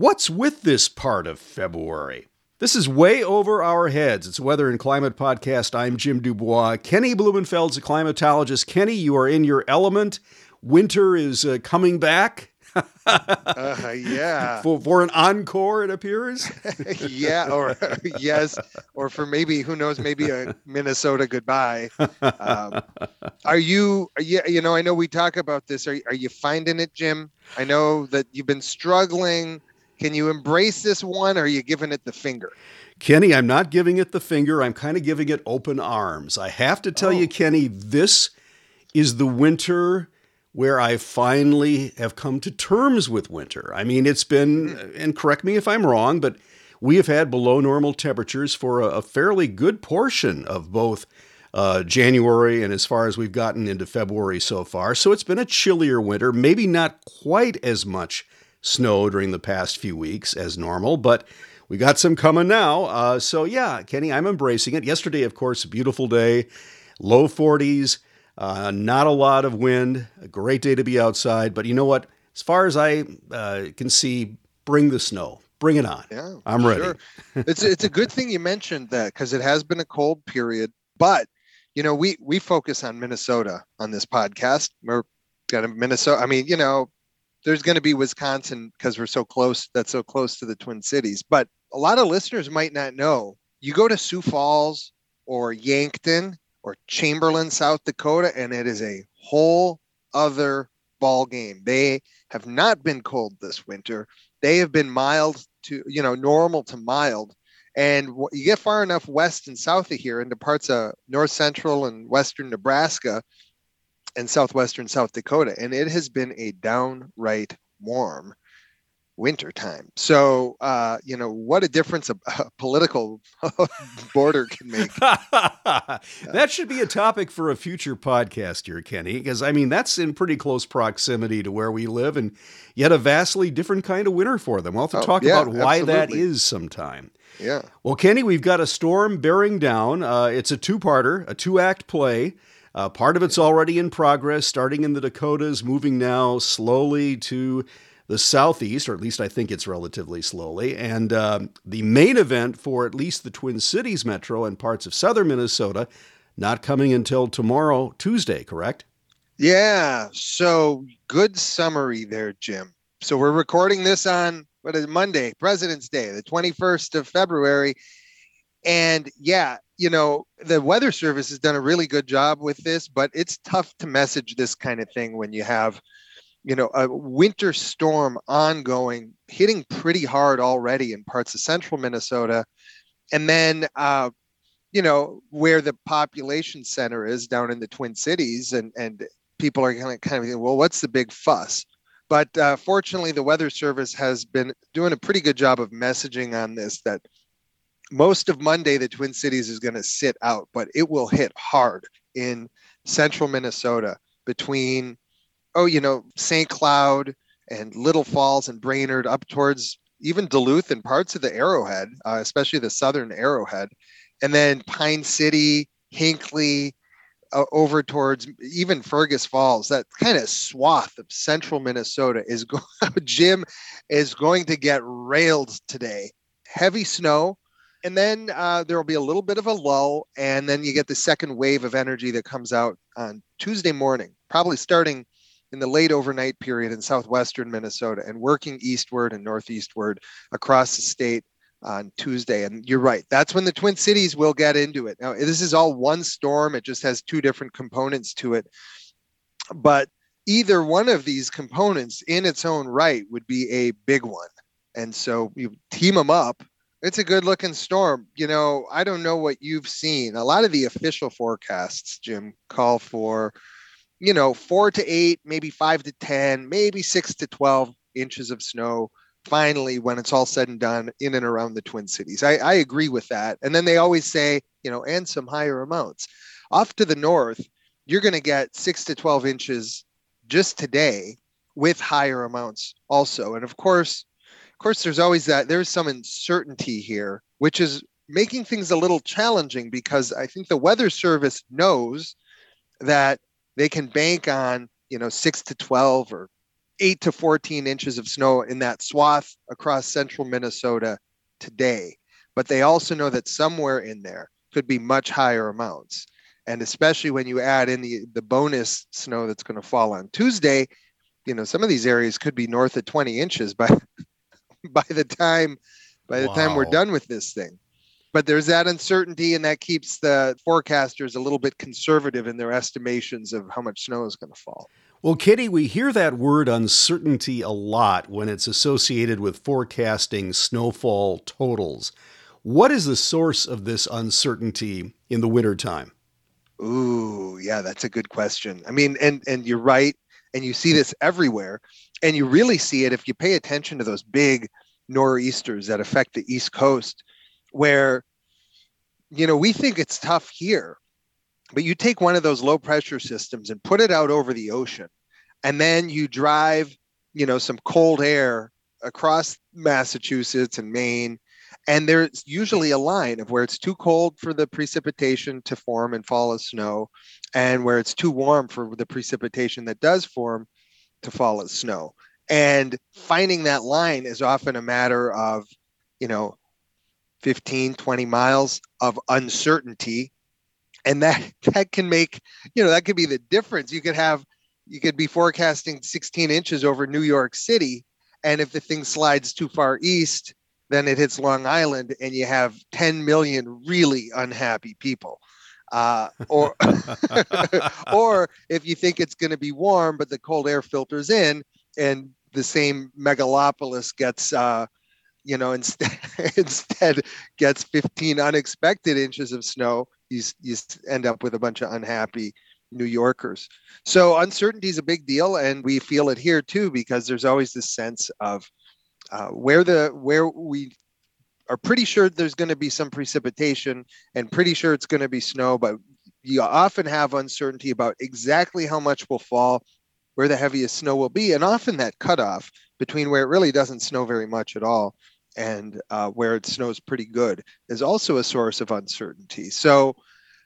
What's with this part of February? This is way over our heads. It's Weather and Climate Podcast. I'm Jim du Bois. Kenny Blumenfeld's a climatologist. Kenny, you are in your element. Winter is uh, coming back. uh, yeah. For, for an encore, it appears. yeah, or yes, or for maybe who knows, maybe a Minnesota goodbye. Um, are you? Yeah, you know, I know we talk about this. Are are you finding it, Jim? I know that you've been struggling. Can you embrace this one, or are you giving it the finger? Kenny, I'm not giving it the finger. I'm kind of giving it open arms. I have to tell oh. you, Kenny, this is the winter where I finally have come to terms with winter. I mean, it's been, hmm. and correct me if I'm wrong, but we have had below normal temperatures for a, a fairly good portion of both uh, January and as far as we've gotten into February so far. So it's been a chillier winter, maybe not quite as much snow during the past few weeks as normal, but we got some coming now. Uh, so yeah, Kenny, I'm embracing it. Yesterday, of course, a beautiful day, low 40s. Uh, not a lot of wind, a great day to be outside. But you know what? As far as I uh, can see, bring the snow. Bring it on. Yeah, I'm ready. Sure. it's it's a good thing you mentioned that because it has been a cold period. But you know, we we focus on Minnesota on this podcast. We're got a Minnesota. I mean, you know, there's going to be Wisconsin because we're so close. That's so close to the Twin Cities. But a lot of listeners might not know. You go to Sioux Falls or Yankton, or Chamberlain, South Dakota, and it is a whole other ball game. They have not been cold this winter. They have been mild to, you know, normal to mild. And you get far enough west and south of here into parts of north central and western Nebraska and southwestern South Dakota, and it has been a downright warm winter time. So, uh, you know, what a difference a, a political border can make. that should be a topic for a future podcast here, Kenny, because I mean, that's in pretty close proximity to where we live and yet a vastly different kind of winter for them. We'll have to oh, talk yeah, about why absolutely. that is sometime. Yeah. Well, Kenny, we've got a storm bearing down. Uh, it's a two parter, a two act play. Uh, part of it's already in progress, starting in the Dakotas, moving now slowly to the southeast, or at least I think it's relatively slowly. And um, the main event for at least the Twin Cities metro and parts of southern Minnesota not coming until tomorrow, Tuesday, correct? Yeah. So good summary there, Jim. So we're recording this on what is Monday, President's Day, the 21st of February. And yeah, you know, the Weather Service has done a really good job with this, but it's tough to message this kind of thing when you have you know, a winter storm ongoing, hitting pretty hard already in parts of central Minnesota. And then, uh, you know, where the population center is down in the Twin Cities, and, and people are kind of, kind of thinking, well, what's the big fuss? But uh, fortunately, the Weather Service has been doing a pretty good job of messaging on this that most of Monday, the Twin Cities is going to sit out, but it will hit hard in central Minnesota between oh, you know, St. Cloud and Little Falls and Brainerd up towards even Duluth and parts of the Arrowhead, uh, especially the southern Arrowhead, and then Pine City, Hinckley, uh, over towards even Fergus Falls. That kind of swath of central Minnesota is going. Jim is going to get railed today. Heavy snow, and then uh, there will be a little bit of a lull, and then you get the second wave of energy that comes out on Tuesday morning, probably starting in the late overnight period in southwestern Minnesota and working eastward and northeastward across the state on Tuesday. And you're right, that's when the Twin Cities will get into it. Now, this is all one storm, it just has two different components to it. But either one of these components in its own right would be a big one. And so you team them up. It's a good looking storm. You know, I don't know what you've seen. A lot of the official forecasts, Jim, call for you know, four to eight, maybe five to 10, maybe six to 12 inches of snow finally when it's all said and done in and around the Twin Cities. I, I agree with that. And then they always say, you know, and some higher amounts. Off to the north, you're going to get six to 12 inches just today with higher amounts also. And of course, course, there's always that, there's some uncertainty here, which is making things a little challenging because I think the Weather Service knows that they can bank on you know six to 12 or 8 to 14 inches of snow in that swath across central Minnesota today. But they also know that somewhere in there could be much higher amounts. And especially when you add in the, the bonus snow that's going to fall on Tuesday, you know, some of these areas could be north of 20 inches by by the time by the wow. time we're done with this thing. But there's that uncertainty, and that keeps the forecasters a little bit conservative in their estimations of how much snow is going to fall. Well, Kenny, we hear that word uncertainty a lot when it's associated with forecasting snowfall totals. What is the source of this uncertainty in the wintertime? Ooh, yeah, that's a good question. I mean, and and you're right, and you see this everywhere, and you really see it if you pay attention to those big nor'easters that affect the East Coast, where you know we think it's tough here, but you take one of those low pressure systems and put it out over the ocean, and then you drive, you know, some cold air across Massachusetts and Maine and there's usually a line of where it's too cold for the precipitation to form and fall as snow and where it's too warm for the precipitation that does form to fall as snow. And finding that line is often a matter of you know 15 20 miles of uncertainty. And that that can make you know that could be the difference. You could have you could be forecasting 16 inches over new york city and if the thing slides too far east then it hits Long Island, and you have 10 million really unhappy people. Uh, or, or if you think it's going to be warm, but the cold air filters in, and the same megalopolis gets, uh, you know, instead instead gets 15 unexpected inches of snow, you you end up with a bunch of unhappy New Yorkers. So uncertainty is a big deal, and we feel it here too because there's always this sense of uh, where the where we are pretty sure there's going to be some precipitation and pretty sure it's going to be snow, but you often have uncertainty about exactly how much will fall, where the heaviest snow will be, and often that cutoff between where it really doesn't snow very much at all and uh, where it snows pretty good is also a source of uncertainty. So,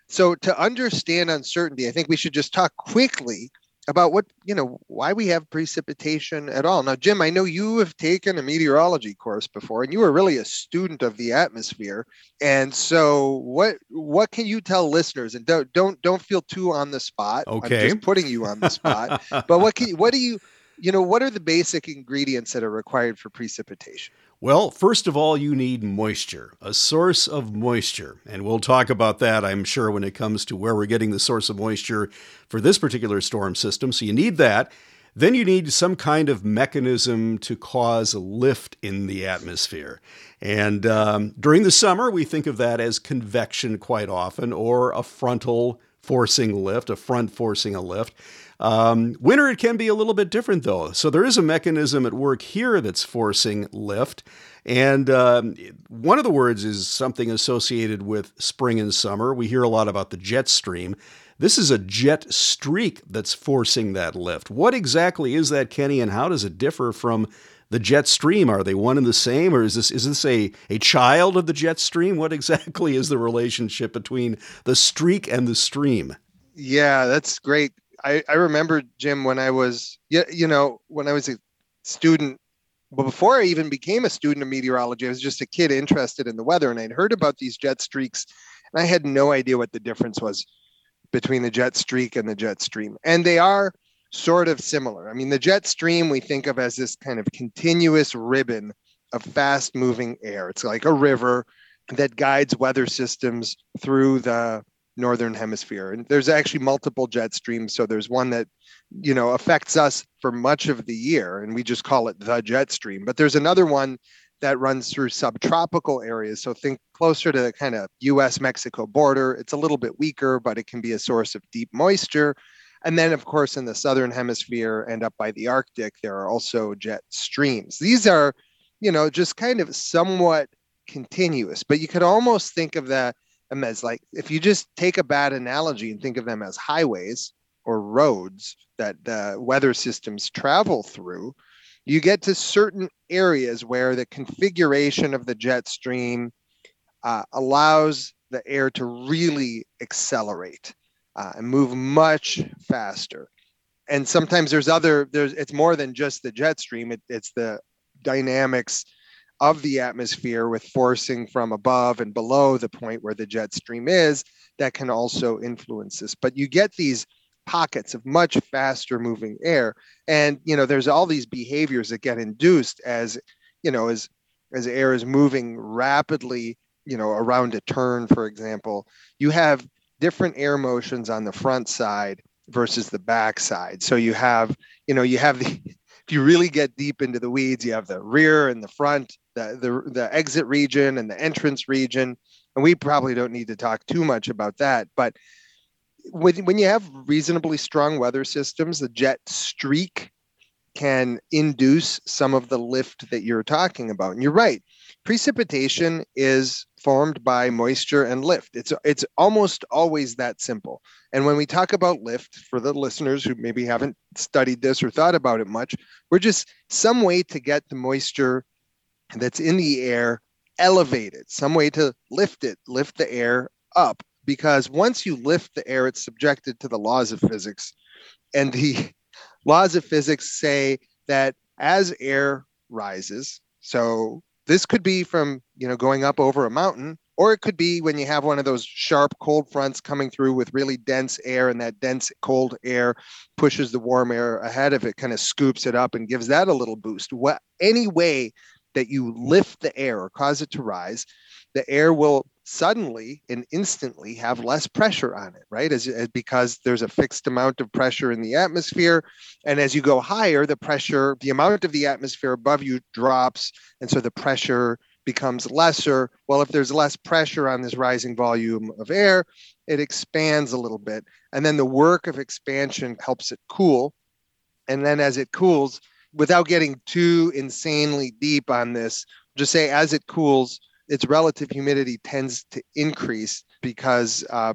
so to understand uncertainty, I think we should just talk quickly about what you know why we have precipitation at all. Now jim i know you have taken a meteorology course before and you were really a student of the atmosphere. And so what what can you tell listeners? And don't don't don't feel too on the spot. Okay i'm just putting you on the spot. But what can what do you you know what are the basic ingredients that are required for precipitation well, first of all, you need moisture, a source of moisture. And we'll talk about that, I'm sure, when it comes to where we're getting the source of moisture for this particular storm system. So you need that. Then you need some kind of mechanism to cause a lift in the atmosphere. And um, during the summer, we think of that as convection quite often, or a frontal forcing lift, a front forcing a lift. Um, winter, it can be a little bit different though. So there is a mechanism at work here that's forcing lift. And um, one of the words is something associated with spring and summer. We hear a lot about the jet stream. This is a jet streak that's forcing that lift. What exactly is that, Kenny, and how does it differ from the jet stream? Are they one and the same, or is this is this a, a child of the jet stream? What exactly is the relationship between the streak and the stream? Yeah, that's great I, I remember Jim when I was you, know when I was a student but before I even became a student of meteorology I was just a kid interested in the weather and I'd heard about these jet streaks and I had no idea what the difference was between the jet streak and the jet stream. And they are sort of similar. I mean the jet stream we think of as this kind of continuous ribbon of fast moving air. It's like a river that guides weather systems through the northern hemisphere. And there's actually multiple jet streams so there's one that you know affects us for much of the year and we just call it the jet stream. But there's another one that runs through subtropical areas so think closer to the kind of US Mexico border. It's a little bit weaker but it can be a source of deep moisture. And then of course in the southern hemisphere and up by the arctic there are also jet streams. These are you know just kind of somewhat continuous but you could almost think of that as like if you just take a bad analogy and think of them as highways or roads that the weather systems travel through, you get to certain areas where the configuration of the jet stream uh, allows the air to really accelerate uh, and move much faster. and sometimes there's other there's it's more than just the jet stream it, it's the dynamics of the atmosphere with forcing from above and below the point where the jet stream is that can also influence this. But you get these pockets of much faster moving air. And you know there's all these behaviors that get induced as you know as as air is moving rapidly you know around a turn for example. You have different air motions on the front side versus the back side. So you have you know you have the if you really get deep into the weeds you have the rear and the front the the, the exit region and the entrance region and we probably don't need to talk too much about that but when, when you have reasonably strong weather systems the jet streak can induce some of the lift that you're talking about and you're right precipitation is formed by moisture and lift. It's it's almost always that simple. And when we talk about lift, for the listeners who maybe haven't studied this or thought about it much, we're just some way to get the moisture that's in the air elevated, some way to lift it, lift the air up. Because once you lift the air, it's subjected to the laws of physics. And the laws of physics say that as air rises, so this could be from you know going up over a mountain or it could be when you have one of those sharp cold fronts coming through with really dense air and that dense cold air pushes the warm air ahead of it kind of scoops it up and gives that a little boost what any way that you lift the air or cause it to rise the air will suddenly and instantly have less pressure on it, right? As, as, because there's a fixed amount of pressure in the atmosphere, and as you go higher, the pressure, the amount of the atmosphere above you drops, and so the pressure becomes lesser. Well, if there's less pressure on this rising volume of air, it expands a little bit, and then the work of expansion helps it cool, and then as it cools, without getting too insanely deep on this, just say as it cools its relative humidity tends to increase because uh,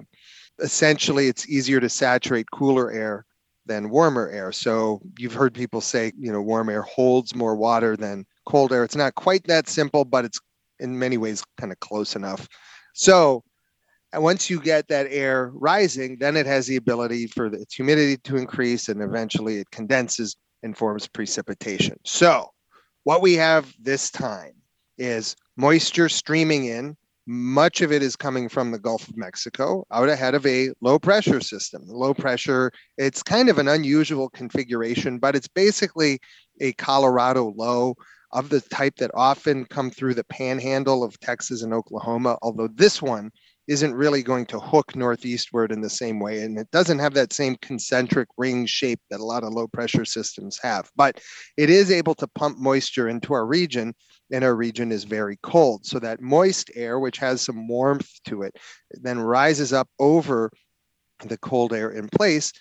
essentially it's easier to saturate cooler air than warmer air. So you've heard people say, you know, warm air holds more water than cold air. It's not quite that simple, but it's in many ways kind of close enough. So once you get that air rising, then it has the ability for its humidity to increase and eventually it condenses and forms precipitation. So what we have this time is moisture streaming in. Much of it is coming from the Gulf of Mexico out ahead of a low pressure system. Low pressure, it's kind of an unusual configuration, but it's basically a Colorado low of the type that often come through the panhandle of Texas and Oklahoma, although this one isn't really going to hook northeastward in the same way. And it doesn't have that same concentric ring shape that a lot of low pressure systems have. But it is able to pump moisture into our region, and our region is very cold. So that moist air, which has some warmth to it, then rises up over the cold air in place.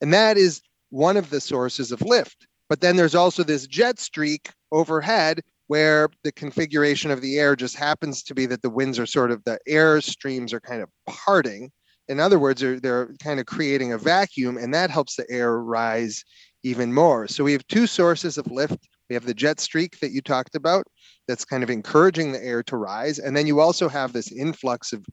And that is one of the sources of lift. But then there's also this jet streak overhead where the configuration of the air just happens to be that the winds are sort of the air streams are kind of parting. In other words, they're, they're kind of creating a vacuum, and that helps the air rise even more. So we have two sources of lift. We have the jet streak that you talked about, that's kind of encouraging the air to rise, and then you also have this influx of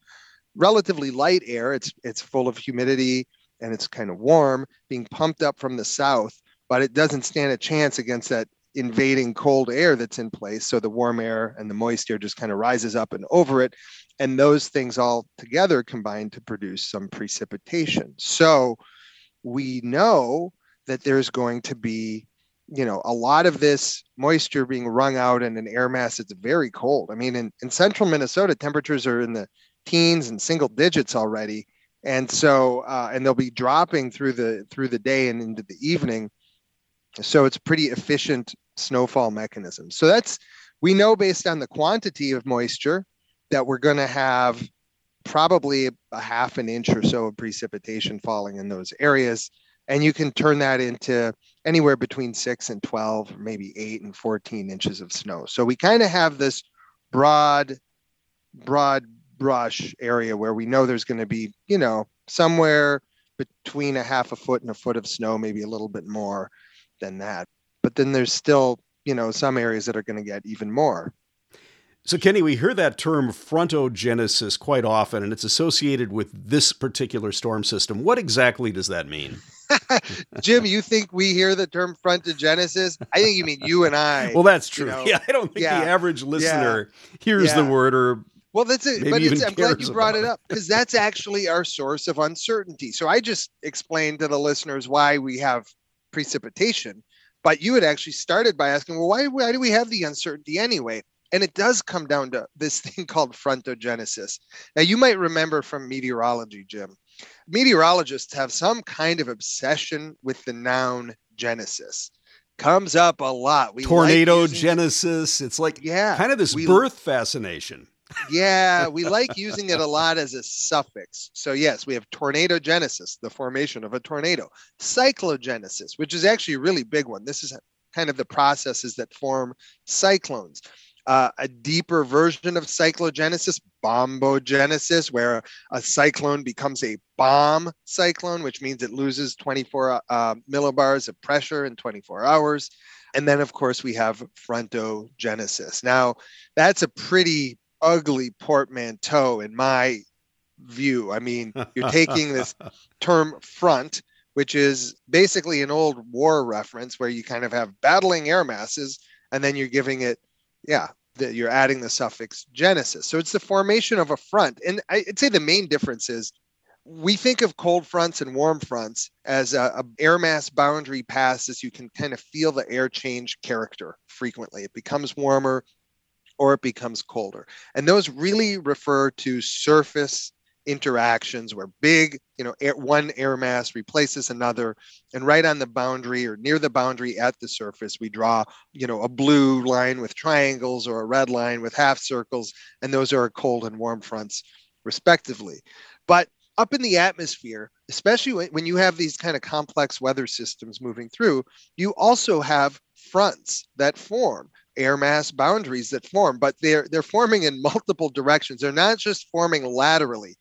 relatively light air. It's it's full of humidity and it's kind of warm, being pumped up from the south, but it doesn't stand a chance against that invading cold air that's in place. So the warm air and the moist air just kind of rises up and over it. And those things all together combine to produce some precipitation. So we know that there's going to be, you know, a lot of this moisture being wrung out in an air mass that's very cold. I mean, in, in central Minnesota, temperatures are in the teens and single digits already. And so, uh, and they'll be dropping through the through the day and into the evening so it's pretty efficient snowfall mechanism. So that's we know based on the quantity of moisture that we're going to have probably a half an inch or so of precipitation falling in those areas. And you can turn that into anywhere between 6 and 12 maybe 8 and 14 inches of snow. So we kind of have this broad broad brush area where we know there's going to be you know somewhere between a half a foot and a foot of snow maybe a little bit more than that. But then there's still, you know, some areas that are going to get even more. So, Kenny, we hear that term frontogenesis quite often, and it's associated with this particular storm system. What exactly does that mean? Jim, you think we hear the term frontogenesis? I think you mean you and I. Well, that's true. you know, yeah, I don't think yeah, the average listener hears yeah. the word or Well, that's it. But it's, I'm glad you brought it up because that's actually our source of uncertainty. So I just explained to the listeners why we have precipitation, but you had actually started by asking, well, why, why do we have the uncertainty anyway? And it does come down to this thing called frontogenesis. Now, you might remember from meteorology, Jim. Meteorologists have some kind of obsession with the noun genesis. Comes up a lot. We like tornado using- genesis. It's like Yeah. kind of this we- birth fascination. Yeah, we like using it a lot as a suffix. So yes, we have tornado genesis, the formation of a tornado. Cyclogenesis, which is actually a really big one. This is kind of the processes that form cyclones. Uh, a deeper version of cyclogenesis, bombogenesis, where a cyclone becomes a bomb cyclone, which means it loses 24 uh, millibars of pressure in 24 hours. And then, of course, we have frontogenesis. Now, that's a pretty ugly portmanteau in my view. I mean, you're taking this term front, which is basically an old war reference where you kind of have battling air masses, and then you're giving it, yeah, that you're adding the suffix genesis. So it's the formation of a front. And I'd say the main difference is we think of cold fronts and warm fronts as a, a air mass boundary passes. You can kind of feel the air change character frequently. It becomes warmer or it becomes colder. And those really refer to surface interactions where big, you know, air, one air mass replaces another. And right on the boundary or near the boundary at the surface, we draw, you know, a blue line with triangles or a red line with half circles. And those are cold and warm fronts, respectively. But up in the atmosphere, especially when- when you have these kind of complex weather systems moving through, you also have fronts that form air mass boundaries that form but they're they're forming in multiple directions. They're not just forming laterally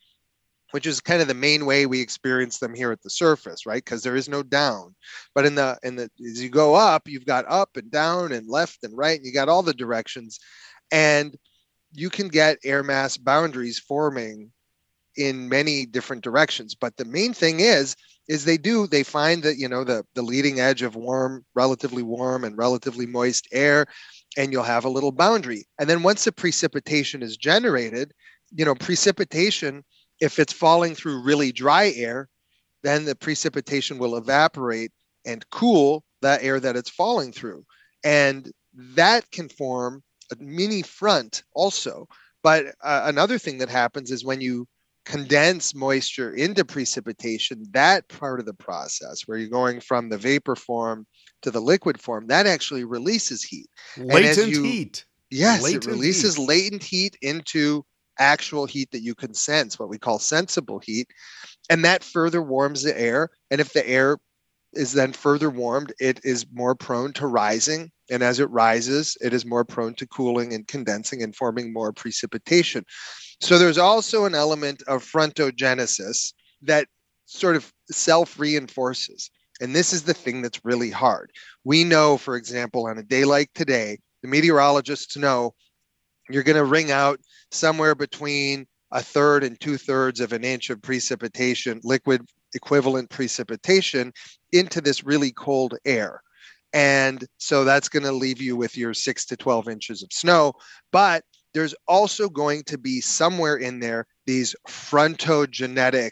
which is kind of the main way we experience them here at the surface right? Because there is no down. But in the in the as you go up you've got up and down and left and right and you got all the directions. And you can get air mass boundaries forming in many different directions. But the main thing is is they do they find that you know the the leading edge of warm relatively warm and relatively moist air and you'll have a little boundary. And then once the precipitation is generated you know precipitation if it's falling through really dry air then the precipitation will evaporate and cool that air that it's falling through. And that can form a mini front also. But uh, another thing that happens is when you condense moisture into precipitation, that part of the process where you're going from the vapor form to the liquid form, that actually releases heat. Latent you- heat. Yes, Latent it releases heat. latent heat into actual heat that you can sense, what we call sensible heat. And that further warms the air. And if the air is then further warmed, it is more prone to rising. And as it rises, it is more prone to cooling and condensing and forming more precipitation. So there's also an element of frontogenesis that sort of self reinforces. And this is the thing that's really hard. We know, for example, on a day like today, the meteorologists know you're going to wring out somewhere between a third and two thirds of an inch of precipitation, liquid equivalent precipitation, into this really cold air. And so that's going to leave you with your six to 12 inches of snow. But there's also going to be somewhere in there these frontogenetic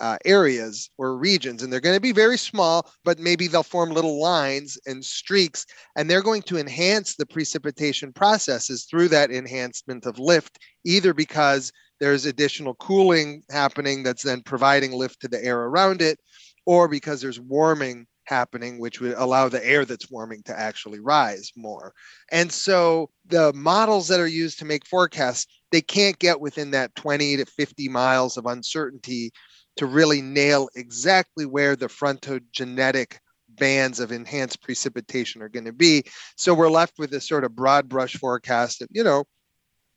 uh, areas or regions, and they're going to be very small, but maybe they'll form little lines and streaks, and they're going to enhance the precipitation processes through that enhancement of lift, either because there's additional cooling happening that's then providing lift to the air around it, or because there's warming happening, which would allow the air that's warming to actually rise more. And so the models that are used to make forecasts, they can't get within that 20 to 50 miles of uncertainty to really nail exactly where the frontogenetic bands of enhanced precipitation are going to be. So we're left with this sort of broad brush forecast of, you know,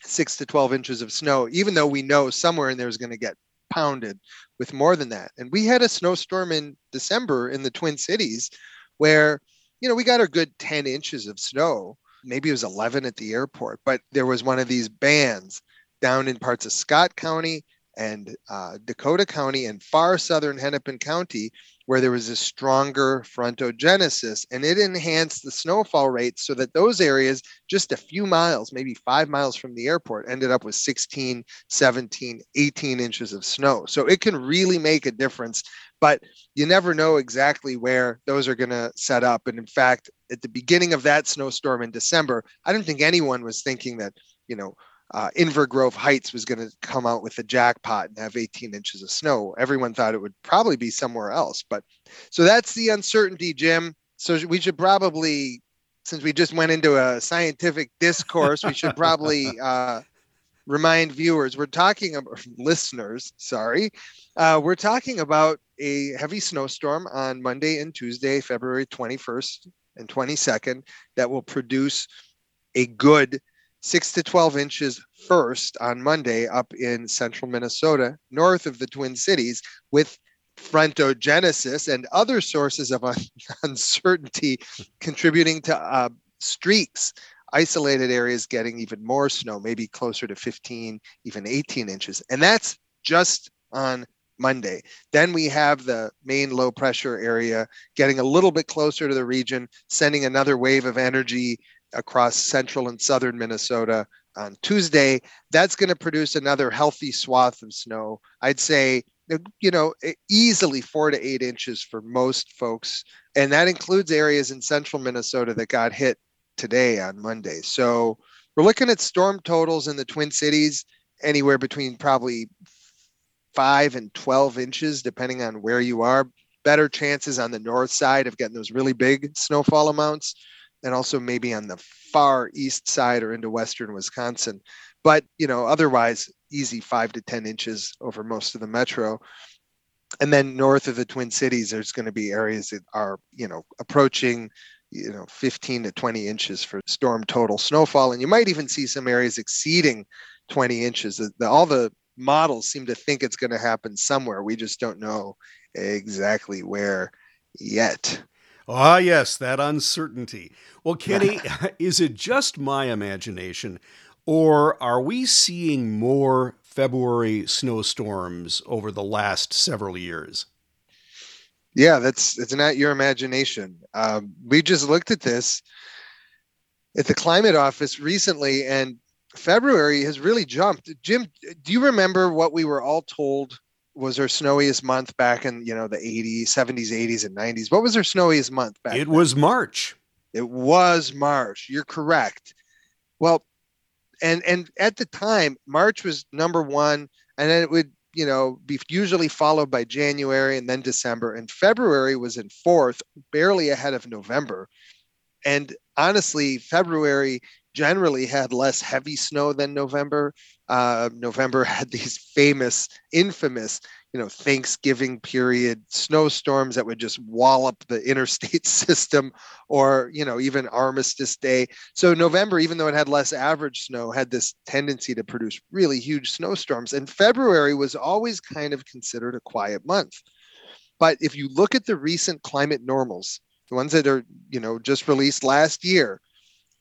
six to 12 inches of snow, even though we know somewhere in there is going to get pounded with more than that. And we had a snowstorm in December in the Twin Cities where, you know, we got a good 10 inches of snow. Maybe it was 11 at the airport, but there was one of these bands down in parts of Scott County and uh, Dakota County and far southern Hennepin County where there was a stronger frontogenesis and it enhanced the snowfall rates so that those areas just a few miles maybe five miles from the airport ended up with 16 17 18 inches of snow. So it can really make a difference but you never know exactly where those are going to set up. And in fact at the beginning of that snowstorm in december i don't think anyone was thinking that you know uh, Inver Grove Heights was going to come out with a jackpot and have 18 inches of snow. Everyone thought it would probably be somewhere else. But so that's the uncertainty, Jim. So we should probably, since we just went into a scientific discourse, we should probably uh, remind viewers we're talking about listeners, sorry. Uh, we're talking about a heavy snowstorm on Monday and Tuesday, February 21st and 22nd, that will produce a good six to 12 inches first on Monday up in central Minnesota, north of the Twin Cities, with frontogenesis and other sources of un- uncertainty contributing to uh, streaks. Isolated areas getting even more snow, maybe closer to 15, even 18 inches. And that's just on Monday. Then we have the main low pressure area getting a little bit closer to the region, sending another wave of energy across central and southern Minnesota on Tuesday. That's going to produce another healthy swath of snow. I'd say, you know, easily four to eight inches for most folks. And that includes areas in central Minnesota that got hit today on Monday. So we're looking at storm totals in the Twin Cities anywhere between probably five and 12 inches, depending on where you are. Better chances on the north side of getting those really big snowfall amounts and also maybe on the far east side or into western Wisconsin. But you know, otherwise easy five to ten inches over most of the metro. And then north of the Twin Cities, there's going to be areas that are you know approaching you know 15 to 20 inches for storm total snowfall, and you might even see some areas exceeding 20 inches. The, the, all the models seem to think it's going to happen somewhere. We just don't know exactly where yet. Ah, yes, that uncertainty. Well, Kenny, is it just my imagination, or are we seeing more February snowstorms over the last several years? Yeah, that's it's not your imagination. Um, we just looked at this at the climate office recently, and February has really jumped. Jim, do you remember what we were all told was our snowiest month back in you know the 80s 70s 80s and 90s what was our snowiest month back it then? was march. It was march. You're correct. Well and and at the time march was number one and then it would you know be usually followed by january and then december and february was in fourth barely ahead of november. And honestly february generally had less heavy snow than november uh, November had these famous, infamous, you know, Thanksgiving period snowstorms that would just wallop the interstate system, or you know, even Armistice Day. So November, even though it had less average snow, had this tendency to produce really huge snowstorms. And February was always kind of considered a quiet month. But if you look at the recent climate normals, the ones that are, you know, just released last year,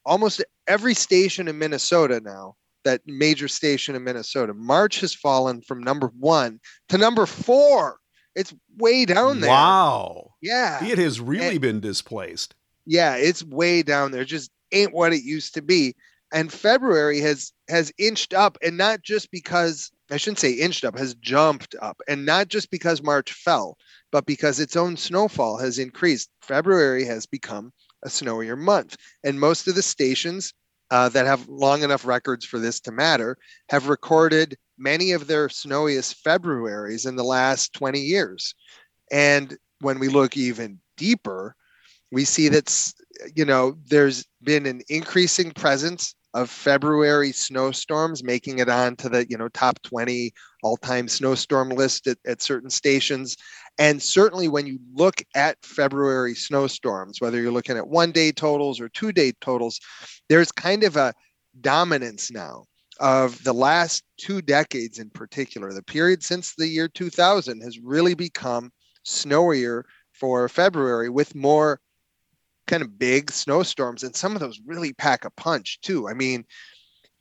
almost every station in Minnesota now that major station in Minnesota. March has fallen from number one to number four. It's way down there. Wow. Yeah. It has really and, been displaced. Yeah, it's way down there. It just ain't what it used to be. And February has has inched up, and not just because I shouldn't say inched up, has jumped up, and not just because March fell, but because its own snowfall has increased. February has become a snowier month, and most of the stations uh, that have long enough records for this to matter have recorded many of their snowiest Februaries in the last 20 years. And when we look even deeper, we see that you know there's been an increasing presence of February snowstorms making it onto the you know top 20 all-time snowstorm list at, at certain stations and certainly when you look at February snowstorms, whether you're looking at one day totals or two day totals, there's kind of a dominance now of the last two decades in particular. The period since the year 2000 has really become snowier for February with more kind of big snowstorms. And some of those really pack a punch too. I mean,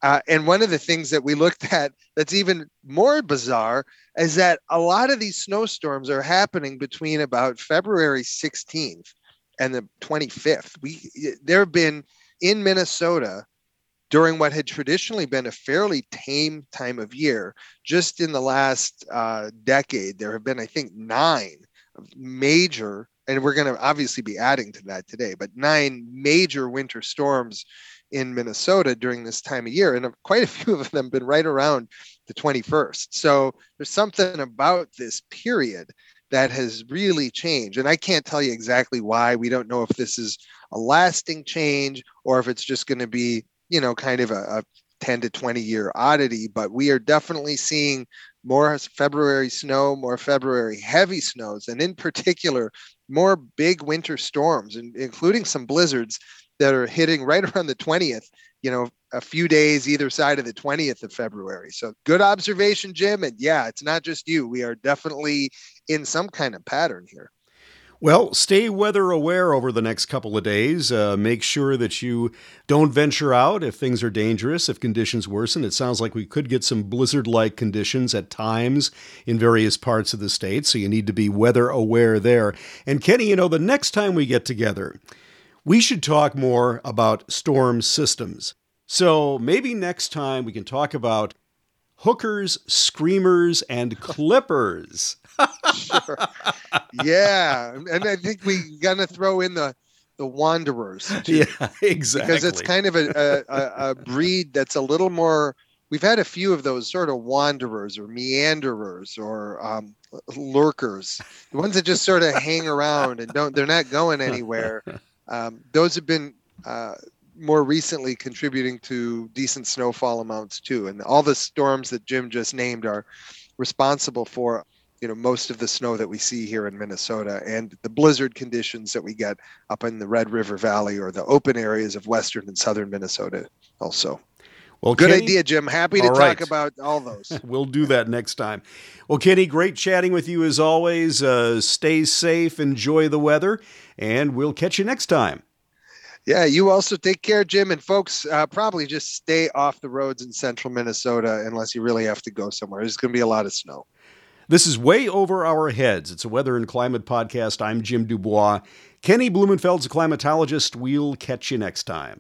Uh, and one of the things that we looked at that's even more bizarre is that a lot of these snowstorms are happening between about February 16th and the 25th. We there have been in Minnesota during what had traditionally been a fairly tame time of year. Just in the last uh, decade, there have been, I think, nine major, and we're going to obviously be adding to that today, but nine major winter storms in Minnesota during this time of year, and quite a few of them have been right around the 21st. So there's something about this period that has really changed. And I can't tell you exactly why. We don't know if this is a lasting change or if it's just going to be, you know, kind of a, a 10 to 20 year oddity. But we are definitely seeing more February snow, more February heavy snows, and in particular, more big winter storms, including some blizzards that are hitting right around the 20th, you know, a few days either side of the 20th of February. So good observation, Jim. And yeah, it's not just you. We are definitely in some kind of pattern here. Well, stay weather aware over the next couple of days. Uh, make sure that you don't venture out if things are dangerous, if conditions worsen. It sounds like we could get some blizzard like conditions at times in various parts of the state, so you need to be weather aware there. And Kenny, you know, the next time we get together, we should talk more about storm systems. So maybe next time we can talk about hookers, screamers, and clippers. sure. Yeah, and I think we gonna throw in the the wanderers. Too, yeah, exactly. Because it's kind of a, a, a breed that's a little more. We've had a few of those sort of wanderers or meanderers or um, lurkers, the ones that just sort of hang around and don't. They're not going anywhere. Um, those have been uh, more recently contributing to decent snowfall amounts too, and all the storms that Jim just named are responsible for you know most of the snow that we see here in Minnesota and the blizzard conditions that we get up in the Red River Valley or the open areas of western and southern Minnesota also. Well, good Kenny, idea, Jim. Happy to talk right. about all those. we'll do that next time. Well, Kenny, great chatting with you as always. Uh, stay safe, enjoy the weather, and we'll catch you next time. Yeah, you also take care, Jim. And folks, uh, probably just stay off the roads in central Minnesota unless you really have to go somewhere. There's going to be a lot of snow. This is Way Over Our Heads. It's a weather and climate podcast. I'm Jim du Bois. Kenny Blumenfeld's a climatologist. We'll catch you next time.